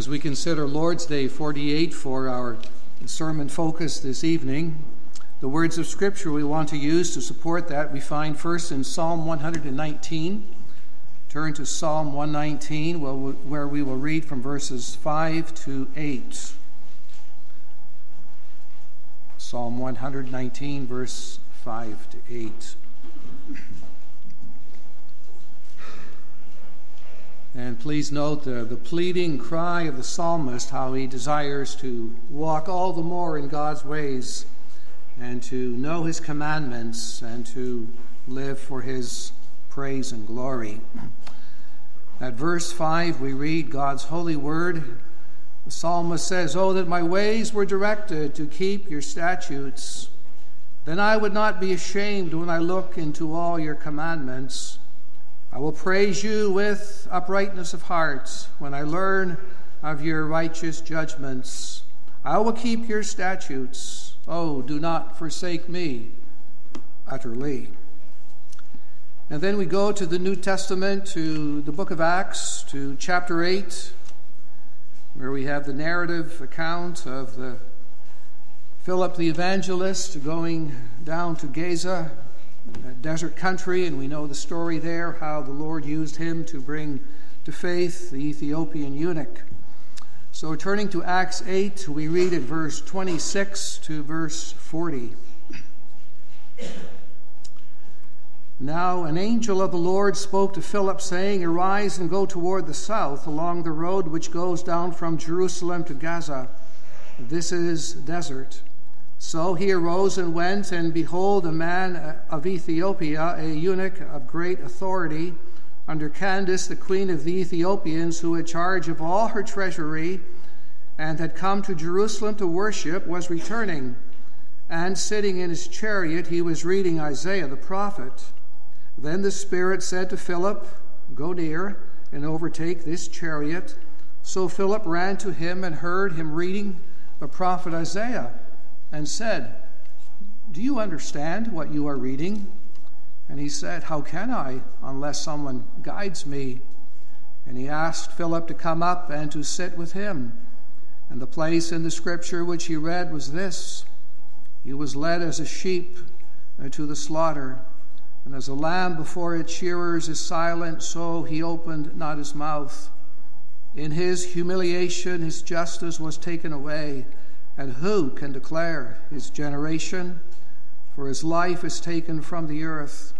As we consider Lord's Day 48 for our sermon focus this evening, the words of Scripture we want to use to support that we find first in Psalm 119. Turn to Psalm 119, where we will read from verses 5 to 8. Psalm 119, verse 5 to 8. And please note the, the pleading cry of the psalmist, how he desires to walk all the more in God's ways and to know his commandments and to live for his praise and glory. At verse 5, we read God's holy word. The psalmist says, Oh, that my ways were directed to keep your statutes. Then I would not be ashamed when I look into all your commandments. I will praise you with uprightness of heart when I learn of your righteous judgments. I will keep your statutes. Oh, do not forsake me utterly. And then we go to the New Testament, to the book of Acts, to chapter 8, where we have the narrative account of the Philip the evangelist going down to Gaza desert country, and we know the story there how the Lord used him to bring to faith the Ethiopian eunuch. So, turning to Acts 8, we read at verse 26 to verse 40. Now, an angel of the Lord spoke to Philip, saying, Arise and go toward the south along the road which goes down from Jerusalem to Gaza. This is desert. So he arose and went, and behold, a man uh, of Ethiopia, a eunuch of great authority, under Candace, the queen of the Ethiopians, who had charge of all her treasury, and had come to Jerusalem to worship, was returning. And sitting in his chariot, he was reading Isaiah the prophet. Then the Spirit said to Philip, Go near and overtake this chariot. So Philip ran to him and heard him reading the prophet Isaiah and said, Do you understand what you are reading? And he said, How can I, unless someone guides me? And he asked Philip to come up and to sit with him. And the place in the scripture which he read was this He was led as a sheep uh, to the slaughter, and as a lamb before its shearers is silent, so he opened not his mouth. In his humiliation, his justice was taken away. And who can declare his generation? For his life is taken from the earth.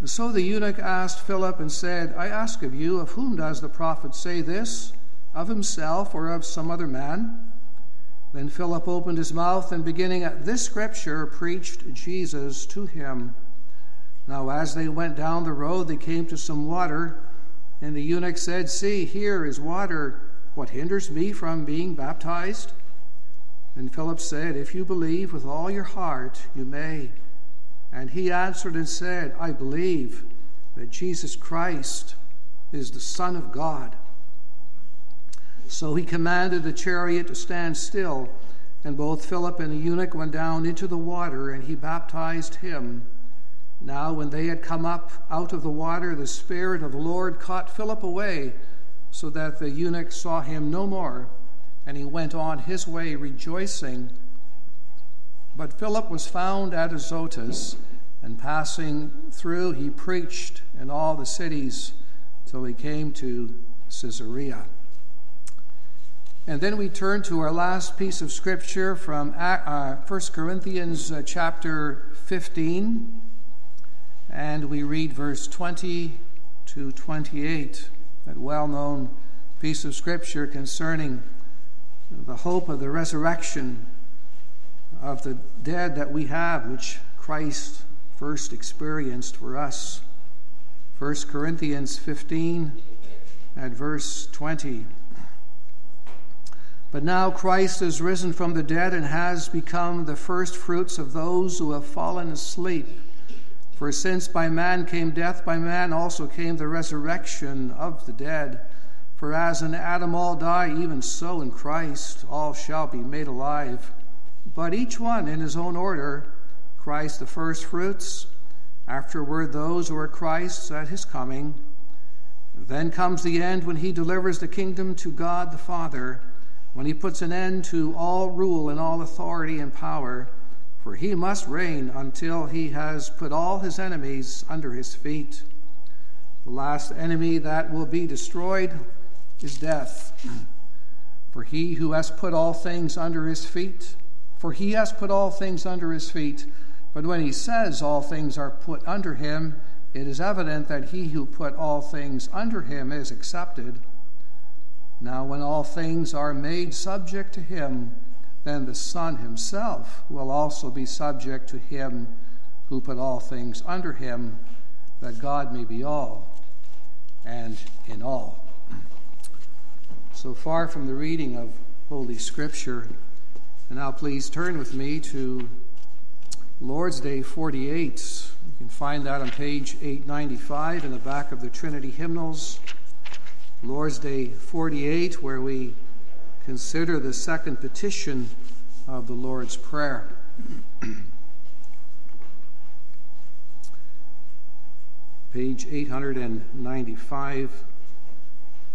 And so the eunuch asked Philip and said, I ask of you, of whom does the prophet say this? Of himself or of some other man? Then Philip opened his mouth and beginning at this scripture preached Jesus to him. Now, as they went down the road, they came to some water, and the eunuch said, See, here is water. What hinders me from being baptized? And Philip said, If you believe with all your heart, you may. And he answered and said, I believe that Jesus Christ is the Son of God. So he commanded the chariot to stand still, and both Philip and the eunuch went down into the water, and he baptized him. Now, when they had come up out of the water, the Spirit of the Lord caught Philip away, so that the eunuch saw him no more and he went on his way rejoicing. But Philip was found at Azotus, and passing through, he preached in all the cities till he came to Caesarea. And then we turn to our last piece of scripture from uh, 1 Corinthians uh, chapter 15, and we read verse 20 to 28, that well known piece of scripture concerning the hope of the resurrection of the dead that we have, which Christ first experienced for us. 1 Corinthians 15 at verse 20. But now Christ is risen from the dead and has become the first fruits of those who have fallen asleep. For since by man came death, by man also came the resurrection of the dead. For as in Adam all die, even so in Christ all shall be made alive. But each one in his own order Christ the first fruits, afterward those who are Christ's at his coming. Then comes the end when he delivers the kingdom to God the Father, when he puts an end to all rule and all authority and power, for he must reign until he has put all his enemies under his feet. The last enemy that will be destroyed is death. For he who has put all things under his feet, for he has put all things under his feet. But when he says all things are put under him, it is evident that he who put all things under him is accepted. Now, when all things are made subject to him, then the Son himself will also be subject to him who put all things under him, that God may be all and in all. So far from the reading of Holy Scripture, and now please turn with me to Lord's Day 48. You can find that on page 895 in the back of the Trinity hymnals. Lord's Day 48, where we consider the second petition of the Lord's Prayer. page 895,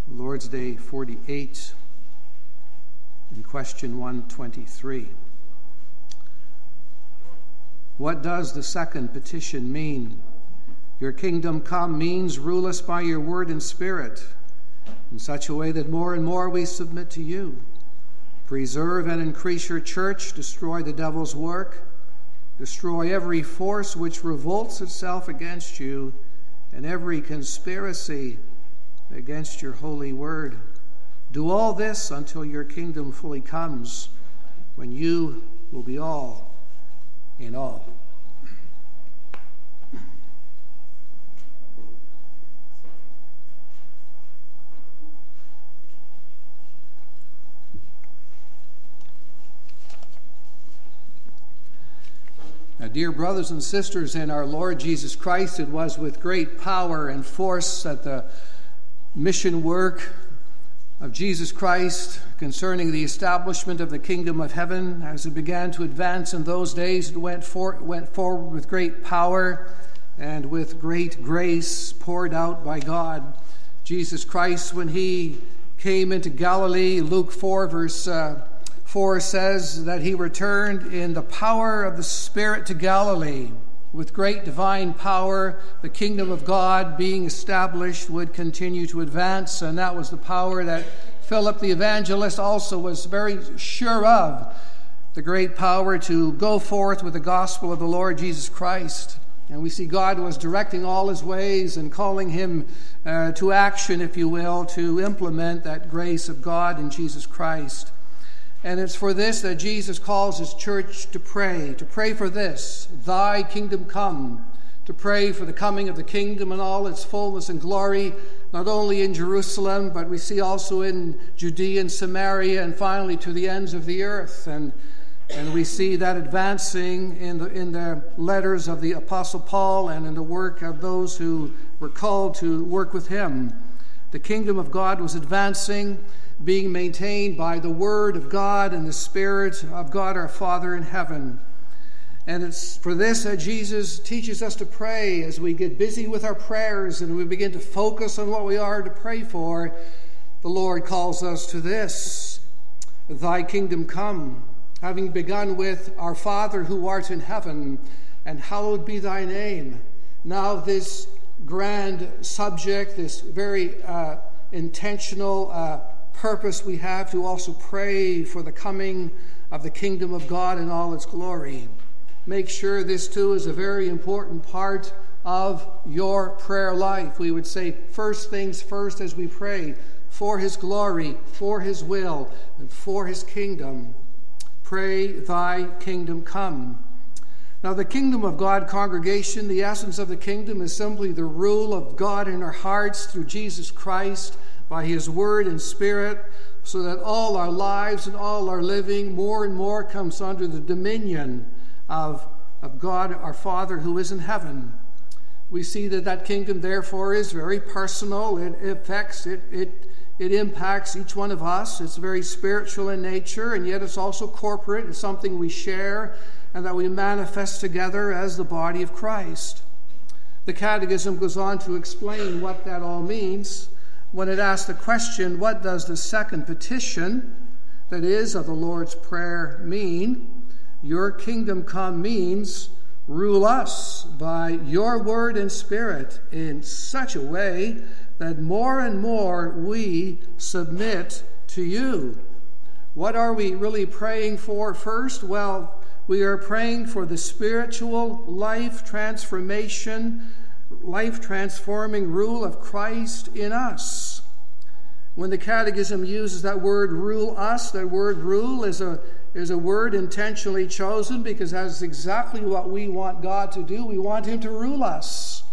Lord's Day 48, in question 123. What does the second petition mean? Your kingdom come means rule us by your word and spirit in such a way that more and more we submit to you. Preserve and increase your church, destroy the devil's work, destroy every force which revolts itself against you, and every conspiracy against your holy word. Do all this until your kingdom fully comes, when you will be all in all. Now, dear brothers and sisters in our Lord Jesus Christ, it was with great power and force that the mission work of Jesus Christ concerning the establishment of the kingdom of heaven. As it began to advance in those days, it went, for, went forward with great power and with great grace poured out by God. Jesus Christ, when he came into Galilee, Luke 4, verse uh, 4 says that he returned in the power of the Spirit to Galilee with great divine power, the kingdom of God being established would continue to advance, and that was the power that Philip the evangelist also was very sure of the great power to go forth with the gospel of the Lord Jesus Christ. And we see God was directing all his ways and calling him uh, to action, if you will, to implement that grace of God in Jesus Christ. And it's for this that Jesus calls his church to pray, to pray for this, thy kingdom come, to pray for the coming of the kingdom and all its fullness and glory, not only in Jerusalem, but we see also in Judea and Samaria, and finally to the ends of the earth. And, and we see that advancing in the, in the letters of the Apostle Paul and in the work of those who were called to work with him. The kingdom of God was advancing being maintained by the Word of God and the Spirit of God our Father in heaven. And it's for this that Jesus teaches us to pray as we get busy with our prayers and we begin to focus on what we are to pray for. The Lord calls us to this Thy kingdom come, having begun with Our Father who art in heaven, and hallowed be thy name. Now, this grand subject, this very uh, intentional uh, purpose we have to also pray for the coming of the kingdom of God in all its glory. Make sure this too is a very important part of your prayer life. We would say first things first as we pray for his glory, for his will, and for his kingdom. Pray, thy kingdom come. Now, the kingdom of God congregation, the essence of the kingdom is simply the rule of God in our hearts through Jesus Christ by His Word and Spirit, so that all our lives and all our living more and more comes under the dominion of, of God our Father who is in heaven. We see that that kingdom, therefore, is very personal. It affects, it, it, it impacts each one of us. It's very spiritual in nature, and yet it's also corporate. It's something we share and that we manifest together as the body of Christ. The Catechism goes on to explain what that all means. When it asks the question, What does the second petition, that is, of the Lord's Prayer, mean? Your kingdom come means rule us by your word and spirit in such a way that more and more we submit to you. What are we really praying for first? Well, we are praying for the spiritual life transformation, life transforming rule of Christ in us. When the Catechism uses that word rule us, that word rule is a, is a word intentionally chosen because that's exactly what we want God to do. We want Him to rule us.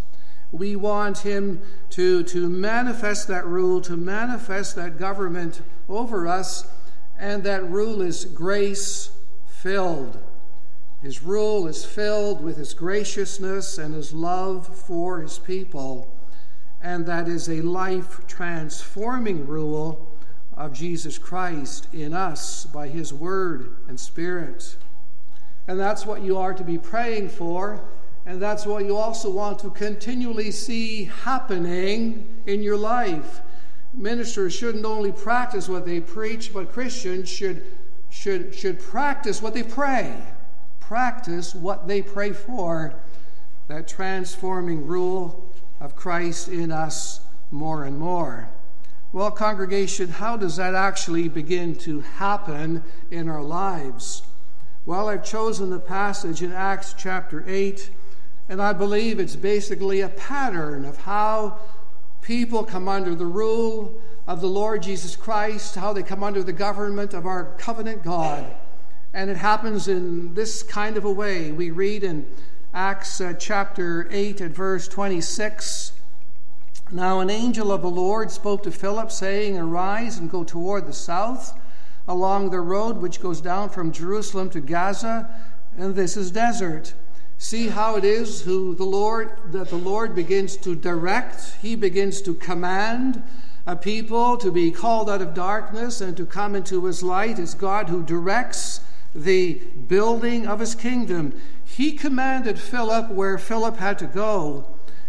We want Him to, to manifest that rule, to manifest that government over us and that rule is grace filled. His rule is filled with his graciousness and his love for his people, and that is a life transforming rule of Jesus Christ in us by his word and spirit. And that's what you are to be praying for, and that's what you also want to continually see happening in your life ministers shouldn't only practice what they preach, but Christians should, should, should practice what they pray. Practice what they pray for. That transforming rule of Christ in us more and more. Well, congregation, how does that actually begin to happen in our lives? Well, I've chosen the passage in Acts chapter 8, and I believe it's basically a pattern of how people come under the rule of the Lord Jesus Christ, how they come under the government of our covenant God. And it happens in this kind of a way. We read in Acts uh, chapter 8 at verse 26 Now an angel of the Lord spoke to Philip, saying, Arise and go toward the south along the road which goes down from Jerusalem to Gaza, and this is desert. See how it is who the Lord that the Lord begins to direct, he begins to command a people to be called out of darkness and to come into his light. It's God who directs the building of his kingdom. He commanded Philip where Philip had to go.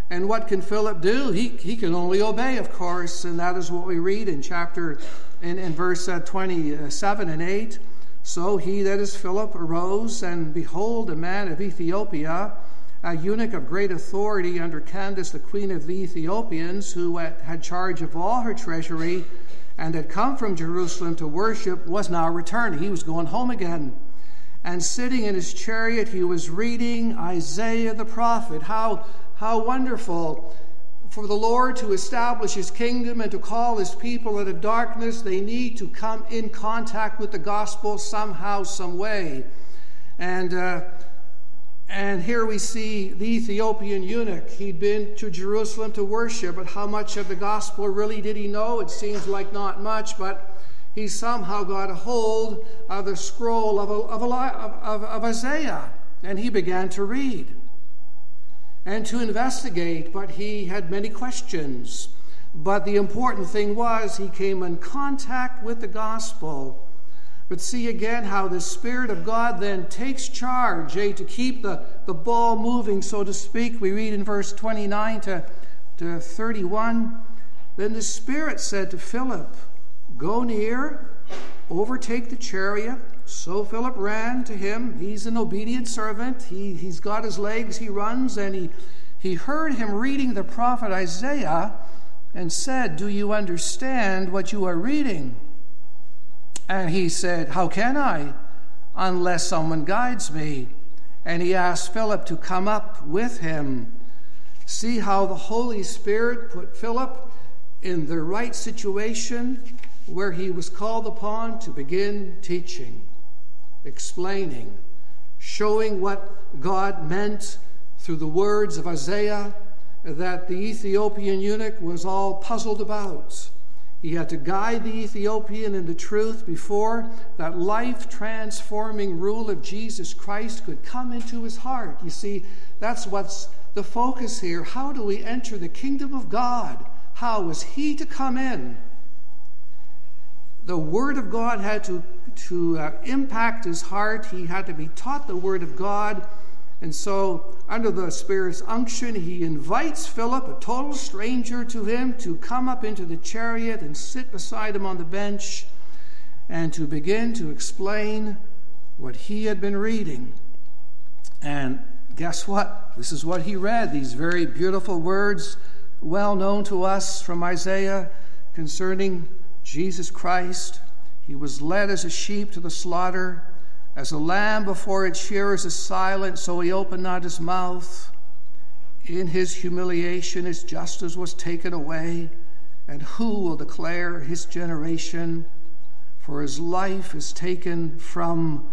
And what can Philip do? He, he can only obey, of course, and that is what we read in chapter in, in verse uh, 27 and 8. So he, that is Philip, arose, and behold, a man of Ethiopia, a eunuch of great authority under Candace, the queen of the Ethiopians, who had charge of all her treasury and had come from Jerusalem to worship, was now returning. He was going home again. And sitting in his chariot, he was reading Isaiah the prophet. How, how wonderful for the Lord to establish his kingdom and to call his people out of darkness, they need to come in contact with the gospel somehow, some way. And, uh, and here we see the Ethiopian eunuch. He'd been to Jerusalem to worship, but how much of the gospel really did he know? It seems like not much, but he somehow got a hold of the scroll of, of, of, of Isaiah, and he began to read and to investigate, but he had many questions. But the important thing was he came in contact with the gospel. But see again how the Spirit of God then takes charge, eh, to keep the, the ball moving, so to speak. We read in verse 29 to, to 31. Then the Spirit said to Philip, Go near, overtake the chariot so Philip ran to him. He's an obedient servant. He, he's got his legs, he runs, and he, he heard him reading the prophet Isaiah and said, Do you understand what you are reading? And he said, How can I, unless someone guides me? And he asked Philip to come up with him. See how the Holy Spirit put Philip in the right situation where he was called upon to begin teaching explaining, showing what God meant through the words of Isaiah that the Ethiopian eunuch was all puzzled about. He had to guide the Ethiopian into truth before that life transforming rule of Jesus Christ could come into his heart. You see, that's what's the focus here. How do we enter the kingdom of God? How is he to come in? The Word of God had to to uh, impact his heart. He had to be taught the Word of God. And so, under the Spirit's unction, he invites Philip, a total stranger to him, to come up into the chariot and sit beside him on the bench and to begin to explain what he had been reading. And guess what? This is what he read these very beautiful words, well known to us from Isaiah concerning Jesus Christ. He was led as a sheep to the slaughter as a lamb before its shearers is silent, so he opened not his mouth. In his humiliation, his justice was taken away. And who will declare his generation? For his life is taken from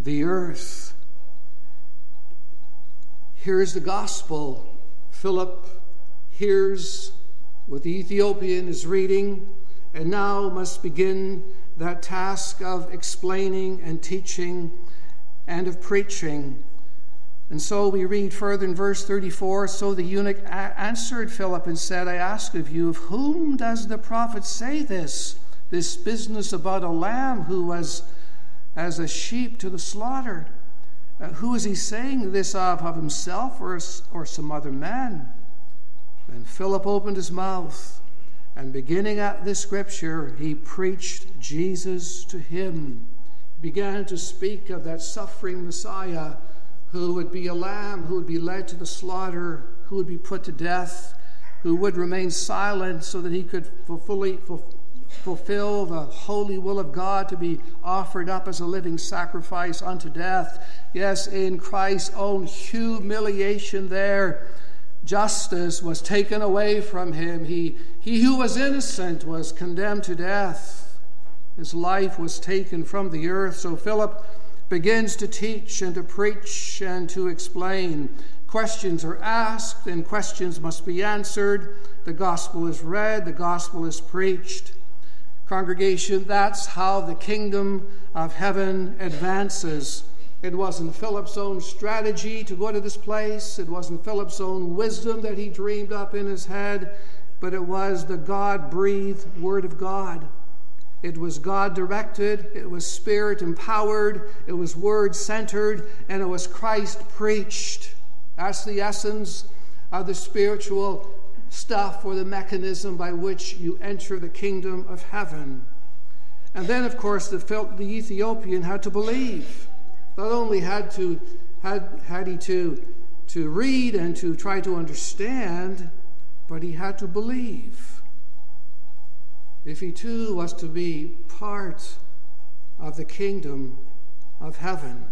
the earth. Here's the gospel. Philip hears what the Ethiopian is reading and now must begin that task of explaining and teaching and of preaching. And so we read further in verse 34 So the eunuch answered Philip and said, I ask of you, of whom does the prophet say this? This business about a lamb who was as a sheep to the slaughter. Uh, who is he saying this of, of himself or, or some other man? Then Philip opened his mouth and beginning at this scripture, he preached Jesus to him. He began to speak of that suffering Messiah who would be a lamb, who would be led to the slaughter, who would be put to death, who would remain silent so that he could fully fulfill the holy will of God to be offered up as a living sacrifice unto death. Yes, in Christ's own humiliation there justice was taken away from him. He, he who was innocent was condemned to death. His life was taken from the earth. So Philip begins to teach and to preach and to explain. Questions are asked and questions must be answered. The gospel is read, the gospel is preached. Congregation, that's how the kingdom of heaven advances. It wasn't Philip's own strategy to go to this place. It wasn't Philip's own wisdom that he dreamed up in his head, but it was the God breathed Word of God. It was God directed, it was Spirit empowered, it was Word centered, and it was Christ preached. That's the essence of the spiritual stuff or the mechanism by which you enter the kingdom of heaven. And then, of course, the, the Ethiopian had to believe not only had to had, had he to, to read and to try to understand, but he had to believe. If he too was to be part of the kingdom of heaven.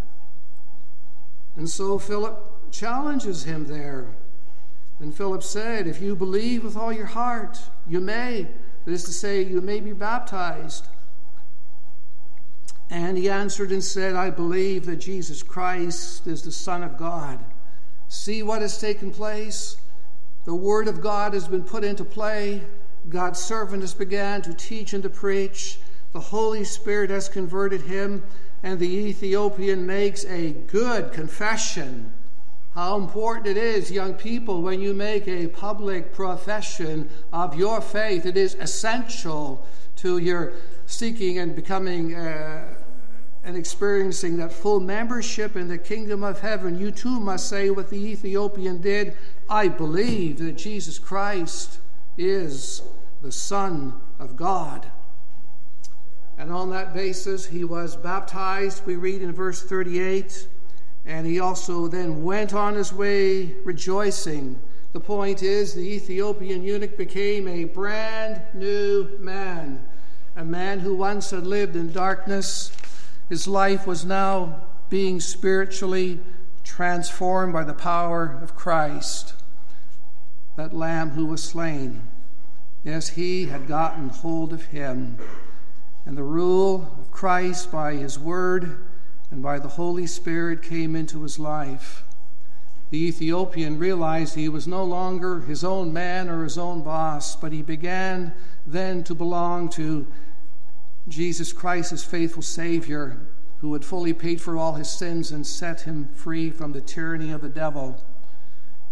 And so Philip challenges him there. And Philip said, If you believe with all your heart, you may. That is to say, you may be baptized. And he answered and said, I believe that Jesus Christ is the Son of God. See what has taken place? The Word of God has been put into play. God's servant has begun to teach and to preach. The Holy Spirit has converted him, and the Ethiopian makes a good confession. How important it is, young people, when you make a public profession of your faith. It is essential to your seeking and becoming uh, and experiencing that full membership in the kingdom of heaven, you too must say what the Ethiopian did I believe that Jesus Christ is the Son of God. And on that basis, he was baptized, we read in verse 38, and he also then went on his way rejoicing. The point is, the Ethiopian eunuch became a brand new man a man who once had lived in darkness. His life was now being spiritually transformed by the power of Christ, that Lamb who was slain. Yes, he had gotten hold of him. And the rule of Christ by his word and by the Holy Spirit came into his life. The Ethiopian realized he was no longer his own man or his own boss, but he began then to belong to Jesus Christ, his faithful Savior, who had fully paid for all his sins and set him free from the tyranny of the devil,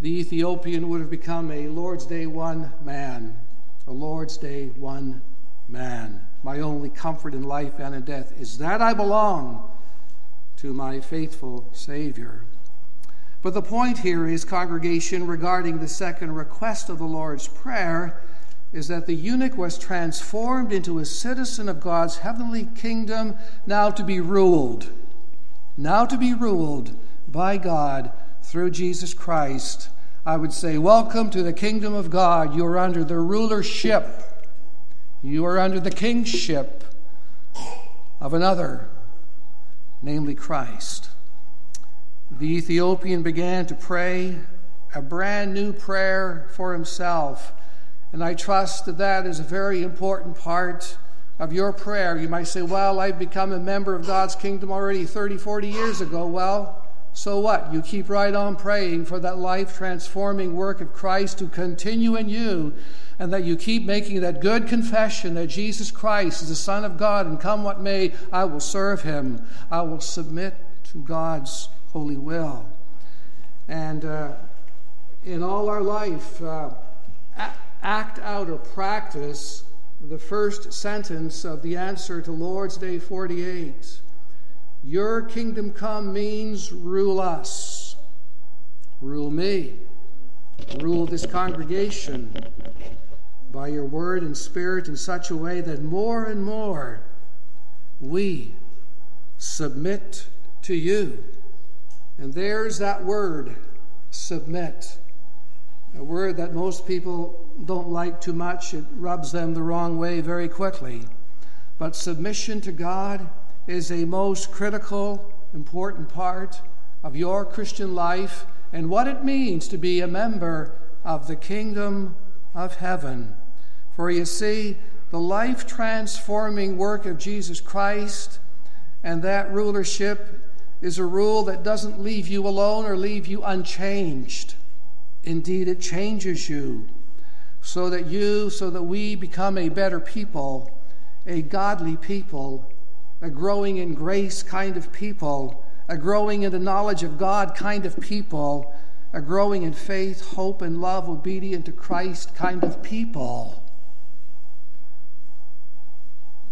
the Ethiopian would have become a Lord's Day one man. A Lord's Day one man. My only comfort in life and in death is that I belong to my faithful Savior. But the point here is, congregation, regarding the second request of the Lord's Prayer, is that the eunuch was transformed into a citizen of God's heavenly kingdom, now to be ruled, now to be ruled by God through Jesus Christ. I would say, Welcome to the kingdom of God. You are under the rulership, you are under the kingship of another, namely Christ. The Ethiopian began to pray a brand new prayer for himself. And I trust that that is a very important part of your prayer. You might say, Well, I've become a member of God's kingdom already 30, 40 years ago. Well, so what? You keep right on praying for that life transforming work of Christ to continue in you, and that you keep making that good confession that Jesus Christ is the Son of God, and come what may, I will serve him. I will submit to God's holy will. And uh, in all our life, uh, act out or practice the first sentence of the answer to Lord's Day 48. Your kingdom come means rule us, rule me, rule this congregation by your word and spirit in such a way that more and more we submit to you and there's that word, submit. A word that most people don't like too much. It rubs them the wrong way very quickly. But submission to God is a most critical, important part of your Christian life and what it means to be a member of the kingdom of heaven. For you see, the life transforming work of Jesus Christ and that rulership is a rule that doesn't leave you alone or leave you unchanged. Indeed, it changes you so that you, so that we become a better people, a godly people, a growing in grace kind of people, a growing in the knowledge of God kind of people, a growing in faith, hope, and love, obedient to Christ kind of people.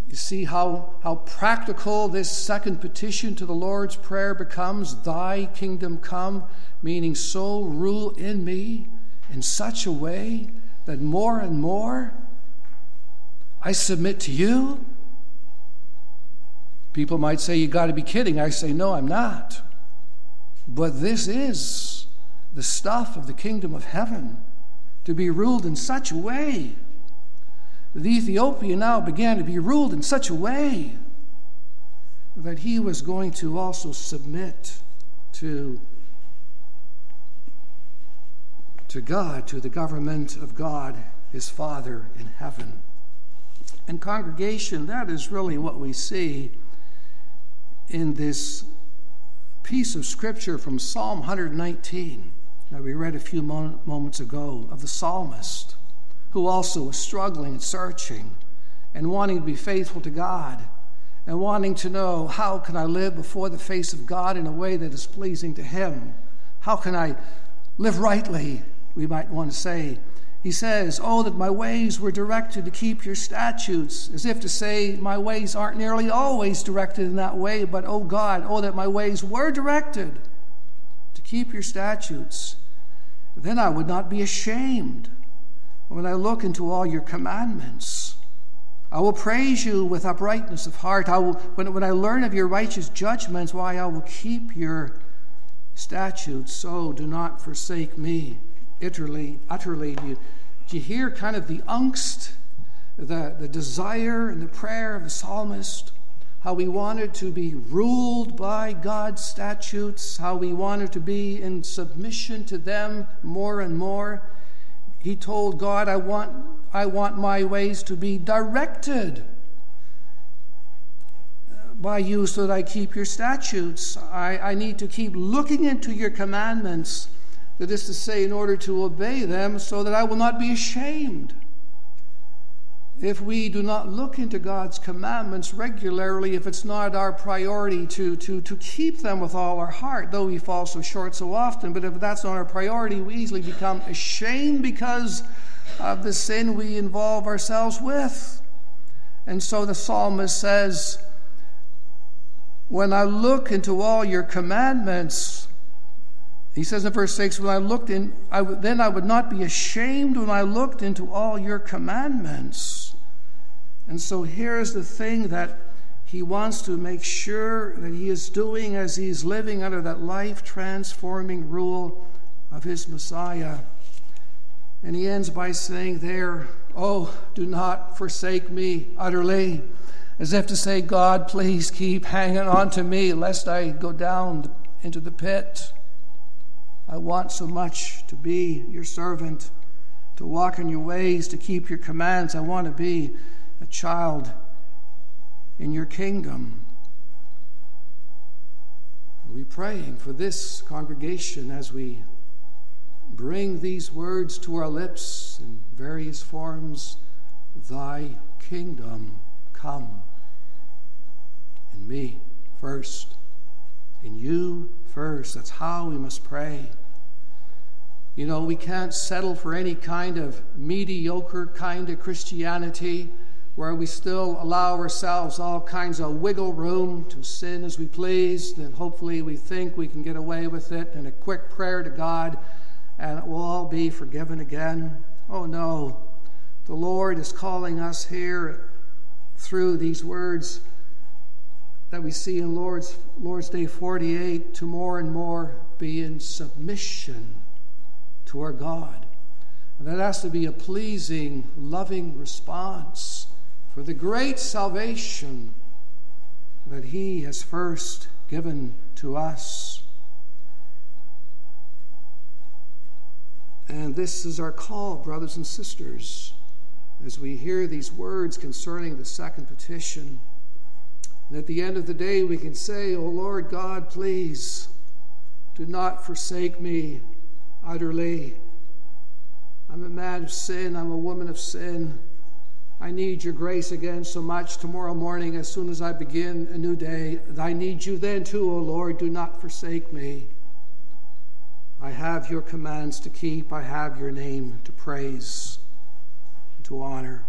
You see how, how practical this second petition to the Lord's Prayer becomes Thy kingdom come, meaning so rule in me in such a way that more and more I submit to you. People might say, You got to be kidding. I say, No, I'm not. But this is the stuff of the kingdom of heaven to be ruled in such a way the Ethiopian now began to be ruled in such a way that he was going to also submit to, to God, to the government of God, his Father in heaven. And, congregation, that is really what we see in this piece of scripture from Psalm 119 that we read a few moments ago of the psalmist who also was struggling and searching and wanting to be faithful to God and wanting to know how can I live before the face of God in a way that is pleasing to Him? How can I live rightly? We might want to say. He says, Oh, that my ways were directed to keep your statutes, as if to say, My ways aren't nearly always directed in that way, but oh God, oh, that my ways were directed to keep your statutes. Then I would not be ashamed when I look into all your commandments. I will praise you with uprightness of heart. I will, when, when I learn of your righteous judgments, why I will keep your statutes. So do not forsake me utterly. Utterly, do you, do you hear kind of the angst, the, the desire and the prayer of the psalmist? How we wanted to be ruled by God's statutes, how we wanted to be in submission to them more and more. He told God, I want, I want my ways to be directed by you so that I keep your statutes. I, I need to keep looking into your commandments, that is to say, in order to obey them, so that I will not be ashamed if we do not look into God's commandments regularly, if it's not our priority to, to, to keep them with all our heart, though we fall so short so often, but if that's not our priority, we easily become ashamed because of the sin we involve ourselves with. And so the psalmist says, When I look into all your commandments, He says in verse 6, when I looked in, I, then I would not be ashamed when I looked into all your commandments. And so here's the thing that he wants to make sure that he is doing as he's living under that life transforming rule of his Messiah. And he ends by saying, There, oh, do not forsake me utterly. As if to say, God, please keep hanging on to me lest I go down into the pit. I want so much to be your servant, to walk in your ways, to keep your commands. I want to be a child in your kingdom. Are we praying for this congregation as we bring these words to our lips in various forms? Thy kingdom come in me first, in you first. That's how we must pray. You know, we can't settle for any kind of mediocre kind of Christianity where we still allow ourselves all kinds of wiggle room to sin as we please, and hopefully we think we can get away with it, and a quick prayer to God, and it will all be forgiven again. Oh no, the Lord is calling us here through these words that we see in Lord's, Lord's Day 48 to more and more be in submission to our God. And that has to be a pleasing, loving response for the great salvation that He has first given to us. And this is our call, brothers and sisters, as we hear these words concerning the second petition. And at the end of the day, we can say, O Lord God, please do not forsake me utterly. I'm a man of sin, I'm a woman of sin. I need your grace again so much tomorrow morning as soon as I begin a new day. I need you then too, O Lord. Do not forsake me. I have your commands to keep, I have your name to praise, to honor.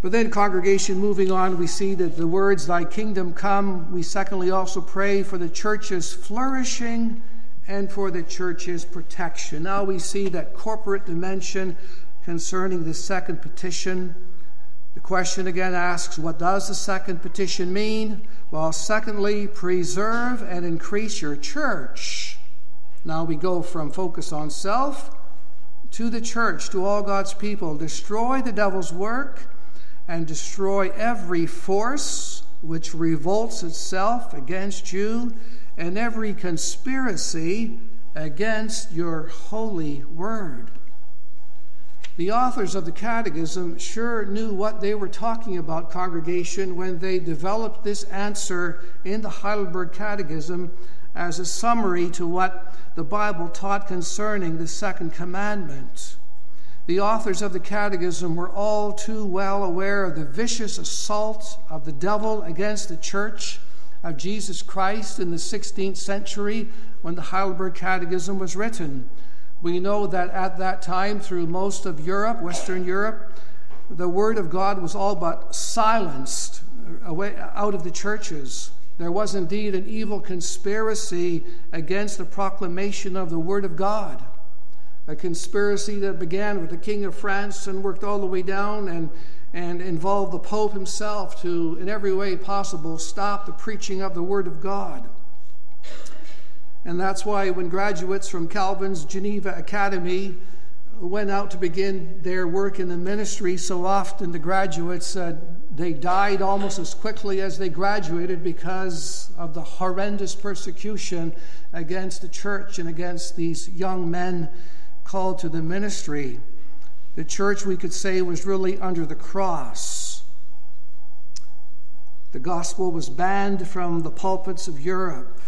But then, congregation, moving on, we see that the words, Thy kingdom come, we secondly also pray for the church's flourishing and for the church's protection. Now we see that corporate dimension concerning the second petition. The question again asks, what does the second petition mean? Well, secondly, preserve and increase your church. Now we go from focus on self to the church, to all God's people. Destroy the devil's work and destroy every force which revolts itself against you and every conspiracy against your holy word. The authors of the Catechism sure knew what they were talking about, congregation, when they developed this answer in the Heidelberg Catechism as a summary to what the Bible taught concerning the second commandment. The authors of the Catechism were all too well aware of the vicious assault of the devil against the church of Jesus Christ in the 16th century when the Heidelberg Catechism was written. We know that at that time, through most of Europe, Western Europe, the Word of God was all but silenced away, out of the churches. There was indeed an evil conspiracy against the proclamation of the Word of God. A conspiracy that began with the King of France and worked all the way down and, and involved the Pope himself to, in every way possible, stop the preaching of the Word of God. And that's why when graduates from Calvin's Geneva Academy went out to begin their work in the ministry, so often the graduates uh, they died almost as quickly as they graduated because of the horrendous persecution against the church and against these young men called to the ministry. The church, we could say, was really under the cross. The gospel was banned from the pulpits of Europe.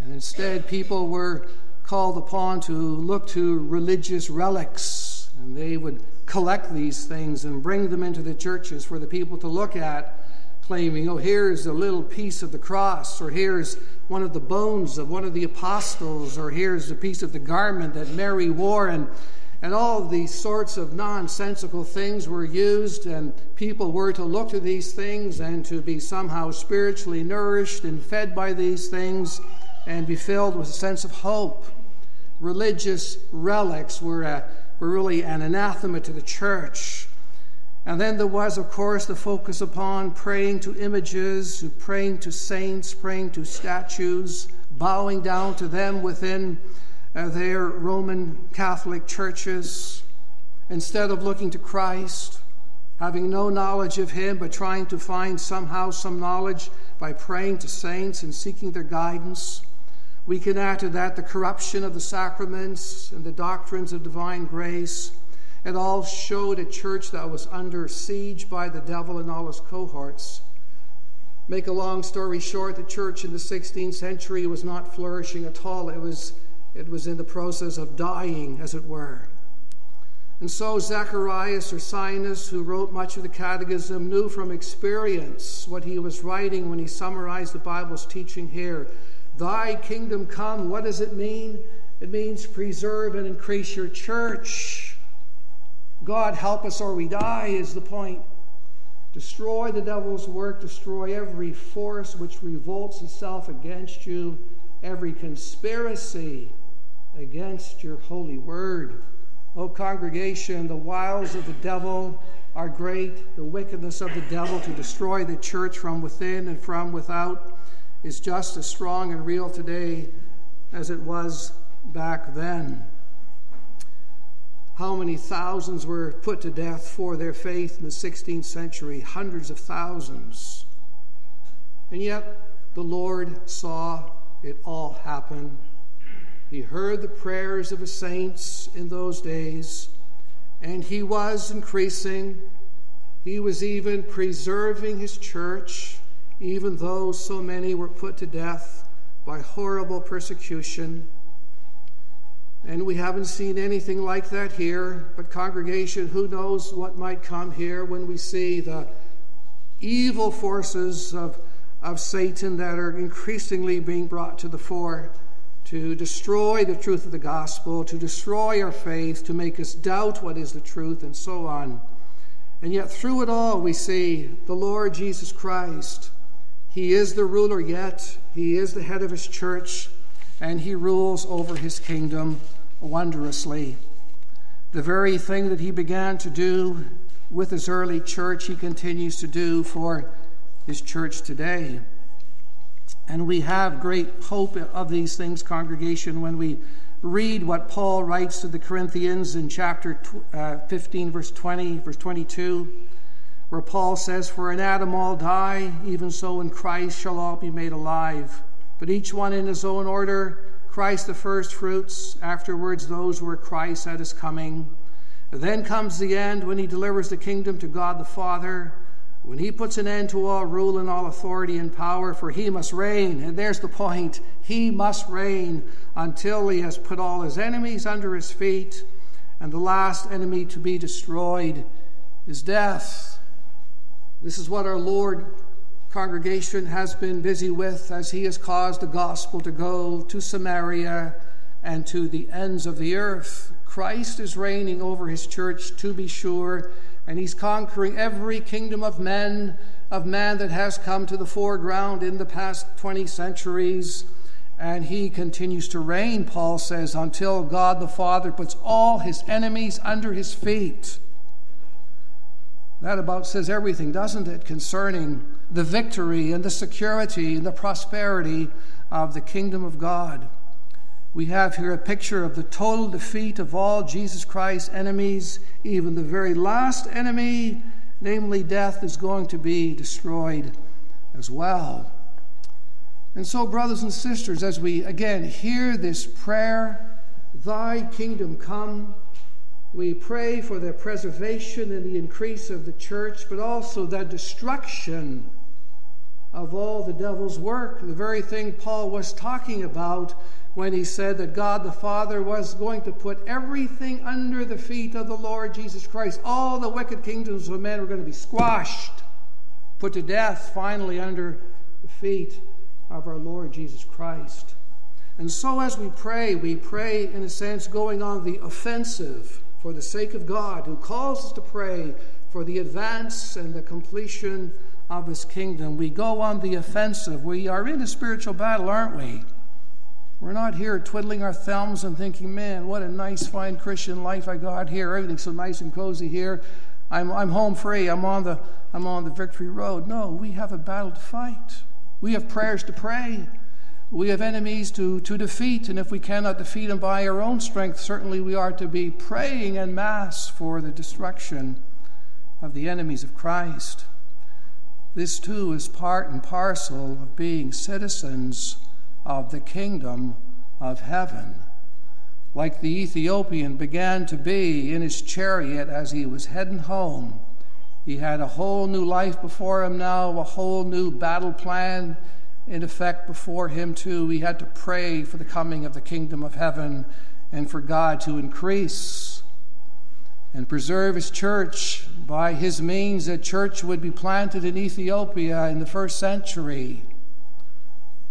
And instead, people were called upon to look to religious relics, and they would collect these things and bring them into the churches for the people to look at, claiming, oh, here's a little piece of the cross, or here's one of the bones of one of the apostles, or here's a piece of the garment that Mary wore. And, and all these sorts of nonsensical things were used, and people were to look to these things and to be somehow spiritually nourished and fed by these things and be filled with a sense of hope. Religious relics were, a, were really an anathema to the church. And then there was, of course, the focus upon praying to images, praying to saints, praying to statues, bowing down to them within uh, their Roman Catholic churches, instead of looking to Christ, having no knowledge of Him, but trying to find somehow some knowledge by praying to saints and seeking their guidance. We can add to that the corruption of the sacraments and the doctrines of divine grace it all showed a church that was under siege by the devil and all his cohorts. Make a long story short, the church in the 16th century was not flourishing at all. It was, it was in the process of dying, as it were. And so Zacharias Ursinus, who wrote much of the Catechism, knew from experience what he was writing when he summarized the Bible's teaching here. Thy kingdom come, what does it mean? It means preserve and increase your church. God help us or we die is the point. Destroy the devil's work, destroy every force which revolts itself against you, every conspiracy against your holy word. O congregation, the wiles of the devil are great. The wickedness of the devil to destroy the church from within and from without is just as strong and real today as it was back then how many thousands were put to death for their faith in the 16th century, hundreds of thousands. And yet, the Lord saw it all happen. He heard the prayers of his saints in those days, and he was increasing. He was even preserving his church, even though so many were put to death by horrible persecution. And we haven't seen anything like that here. But, congregation, who knows what might come here when we see the evil forces of, of Satan that are increasingly being brought to the fore to destroy the truth of the gospel, to destroy our faith, to make us doubt what is the truth, and so on. And yet, through it all, we see the Lord Jesus Christ. He is the ruler yet, He is the head of His church and he rules over his kingdom wondrously. The very thing that he began to do with his early church, he continues to do for his church today. And we have great hope of these things, congregation, when we read what Paul writes to the Corinthians in chapter uh, 15, verse 20, verse 22, where Paul says, For in Adam all die, even so in Christ shall all be made alive but each one in his own order Christ the first fruits, afterwards those who are Christ at his coming. Then comes the end when he delivers the kingdom to God the Father, when he puts an end to all rule and all authority and power, for he must reign. And there's the point he must reign until he has put all his enemies under his feet, and the last enemy to be destroyed is death. This is what our Lord congregation has been busy with as he has caused the gospel to go to Samaria and to the ends of the earth. Christ is reigning over his church, to be sure, and he's conquering every kingdom of men, of man that has come to the foreground in the past 20 centuries. And he continues to reign, Paul says, until God the Father puts all his enemies under his feet. That about says everything, doesn't it, concerning the victory and the security and the prosperity of the kingdom of God. We have here a picture of the total defeat of all Jesus Christ's enemies, even the very last enemy, namely death, is going to be destroyed as well. And so, brothers and sisters, as we again hear this prayer, Thy kingdom come, we pray for the preservation and the increase of the church, but also the destruction of all the devil's work, the very thing Paul was talking about when he said that God the Father was going to put everything under the feet of the Lord Jesus Christ. All the wicked kingdoms of men were going to be squashed, put to death finally under the feet of our Lord Jesus Christ. And so, as we pray, we pray in a sense going on the offensive for the sake of God, who calls us to pray for the advance and the completion of his kingdom. We go on the offensive. We are in a spiritual battle, aren't we? We're not here twiddling our thumbs and thinking, man, what a nice, fine Christian life I got here. Everything's so nice and cozy here. I'm, I'm home free. I'm on, the, I'm on the victory road. No, we have a battle to fight. We have prayers to pray. We have enemies to, to defeat. And if we cannot defeat them by our own strength, certainly we are to be praying en masse for the destruction of the enemies of Christ. This too is part and parcel of being citizens of the kingdom of heaven. Like the Ethiopian began to be in his chariot as he was heading home, he had a whole new life before him now, a whole new battle plan in effect before him, too. He had to pray for the coming of the kingdom of heaven and for God to increase and preserve his church by his means. A church would be planted in Ethiopia in the first century.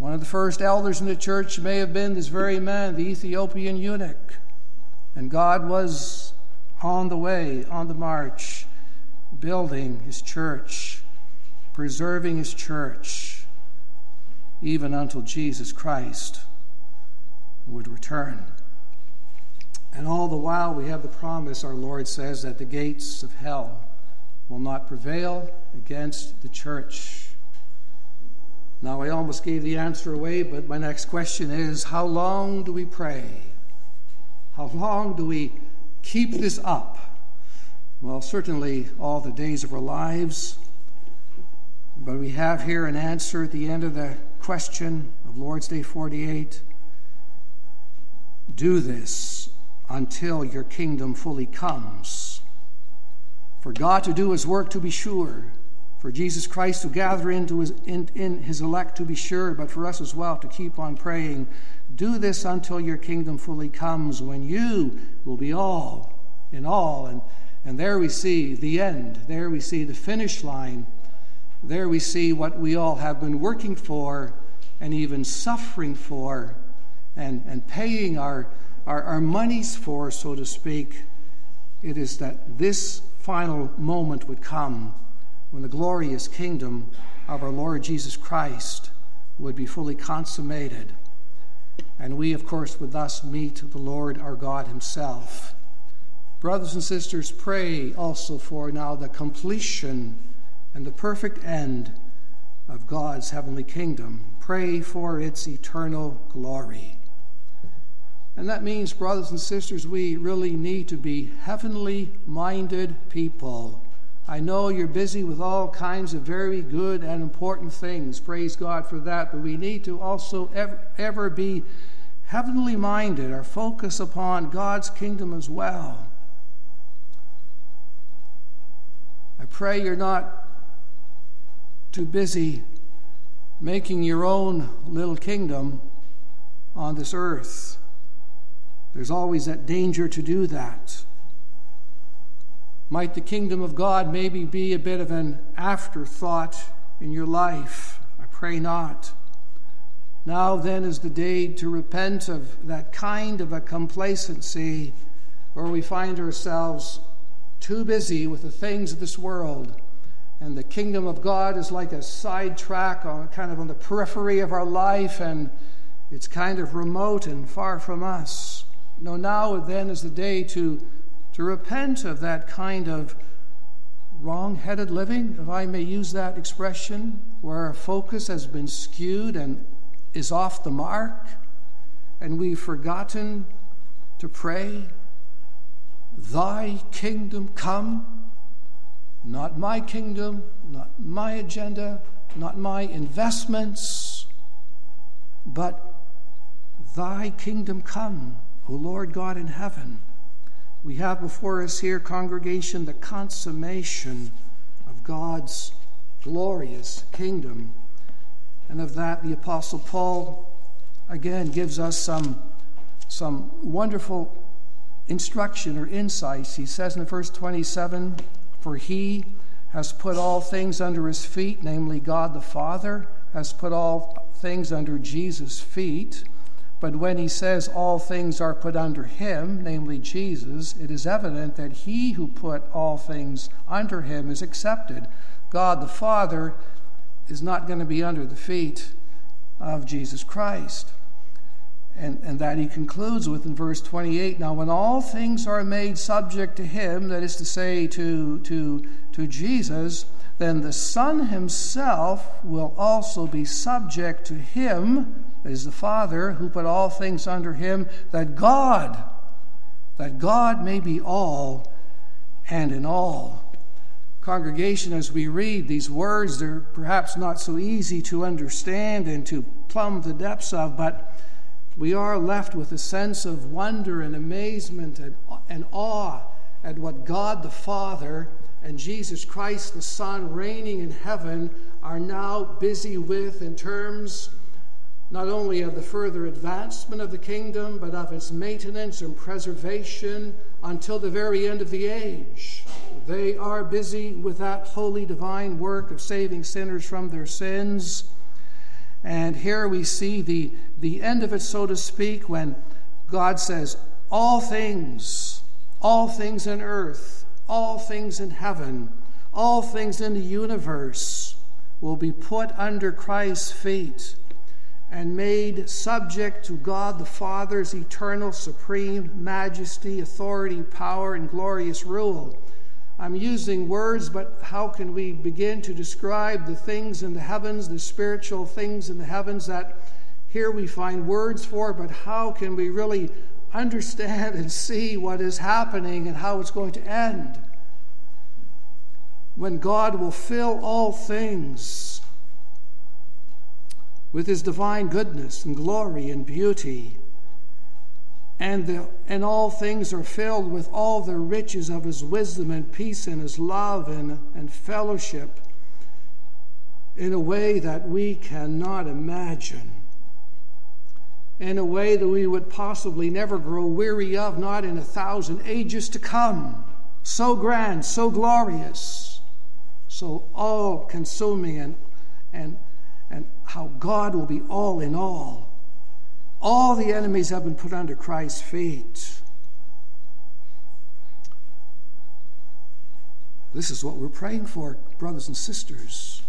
One of the first elders in the church may have been this very man, the Ethiopian eunuch. And God was on the way, on the march, building his church, preserving his church, even until Jesus Christ would return. And all the while, we have the promise, our Lord says, that the gates of hell will not prevail against the church. Now, I almost gave the answer away, but my next question is how long do we pray? How long do we keep this up? Well, certainly all the days of our lives. But we have here an answer at the end of the question of Lord's Day 48. Do this until your kingdom fully comes. For God to do his work, to be sure for Jesus Christ to gather into his, in, in his elect to be sure, but for us as well to keep on praying. Do this until your kingdom fully comes, when you will be all in all. And, and there we see the end. There we see the finish line. There we see what we all have been working for and even suffering for and, and paying our, our, our monies for, so to speak. It is that this final moment would come when the glorious kingdom of our Lord Jesus Christ would be fully consummated. And we, of course, would thus meet the Lord our God Himself. Brothers and sisters, pray also for now the completion and the perfect end of God's heavenly kingdom. Pray for its eternal glory. And that means, brothers and sisters, we really need to be heavenly minded people I know you're busy with all kinds of very good and important things. Praise God for that. But we need to also ever, ever be heavenly minded, or focus upon God's kingdom as well. I pray you're not too busy making your own little kingdom on this earth. There's always that danger to do that. Might the kingdom of God maybe be a bit of an afterthought in your life? I pray not. Now then is the day to repent of that kind of a complacency where we find ourselves too busy with the things of this world. And the kingdom of God is like a sidetrack on kind of on the periphery of our life, and it's kind of remote and far from us. No, now then is the day to to repent of that kind of wrong headed living, if I may use that expression, where our focus has been skewed and is off the mark, and we've forgotten to pray, Thy kingdom come, not my kingdom, not my agenda, not my investments, but Thy kingdom come, O Lord God in heaven. We have before us here, congregation, the consummation of God's glorious kingdom. And of that, the Apostle Paul again gives us some, some wonderful instruction or insights. He says in verse 27 For he has put all things under his feet, namely, God the Father has put all things under Jesus' feet. But when he says all things are put under him, namely Jesus, it is evident that he who put all things under him is accepted. God the Father is not going to be under the feet of Jesus Christ. and, and that he concludes with in verse 28 Now, when all things are made subject to him, that is to say, to, to, to Jesus, then the Son himself will also be subject to him, that is the Father, who put all things under him, that God, that God may be all and in all. Congregation, as we read these words, they're perhaps not so easy to understand and to plumb the depths of, but we are left with a sense of wonder and amazement and, and awe at what God the Father and Jesus Christ the Son, reigning in heaven, are now busy with in terms not only of the further advancement of the kingdom, but of its maintenance and preservation until the very end of the age. They are busy with that holy divine work of saving sinners from their sins. And here we see the, the end of it, so to speak, when God says, All things, all things in earth, all things in heaven, all things in the universe will be put under Christ's feet and made subject to God the Father's eternal, supreme majesty, authority, power, and glorious rule. I'm using words, but how can we begin to describe the things in the heavens, the spiritual things in the heavens that here we find words for, but how can we really understand and see what is happening and how it's going to end? When God will fill all things with his divine goodness and glory and beauty. And, the, and all things are filled with all the riches of his wisdom and peace and his love and, and fellowship in a way that we cannot imagine. In a way that we would possibly never grow weary of, not in a thousand ages to come. So grand, so glorious, so all consuming and, and how God will be all in all. All the enemies have been put under Christ's feet. This is what we're praying for, brothers and sisters.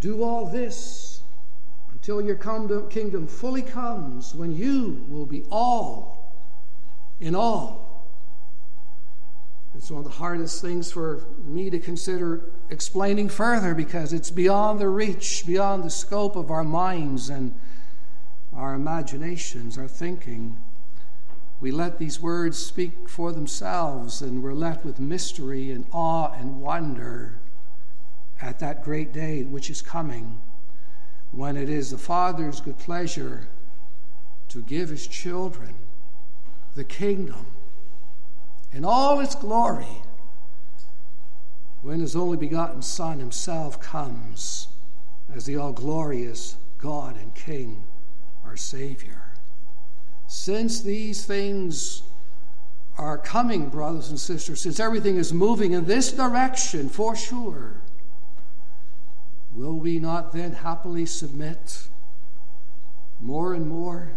Do all this until your kingdom fully comes, when you will be all in all. It's one of the hardest things for me to consider explaining further because it's beyond the reach, beyond the scope of our minds and our imaginations, our thinking. We let these words speak for themselves and we're left with mystery and awe and wonder at that great day which is coming when it is the Father's good pleasure to give his children the kingdom in all its glory when his only begotten Son himself comes as the all glorious God and King, our Savior. Since these things are coming, brothers and sisters, since everything is moving in this direction for sure, will we not then happily submit more and more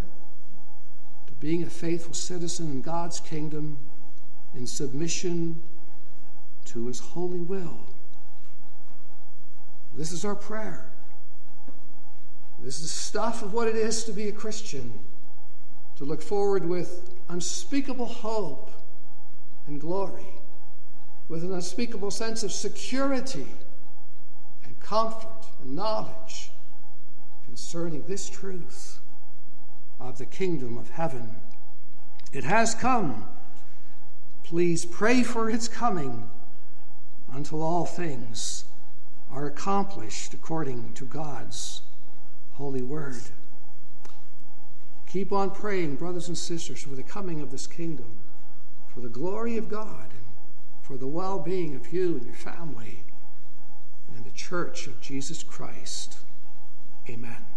to being a faithful citizen in God's kingdom? In submission to his holy will. This is our prayer. This is stuff of what it is to be a Christian, to look forward with unspeakable hope and glory, with an unspeakable sense of security and comfort and knowledge concerning this truth of the kingdom of heaven. It has come Please pray for its coming until all things are accomplished according to God's holy word. Keep on praying, brothers and sisters, for the coming of this kingdom, for the glory of God, and for the well being of you and your family and the church of Jesus Christ. Amen.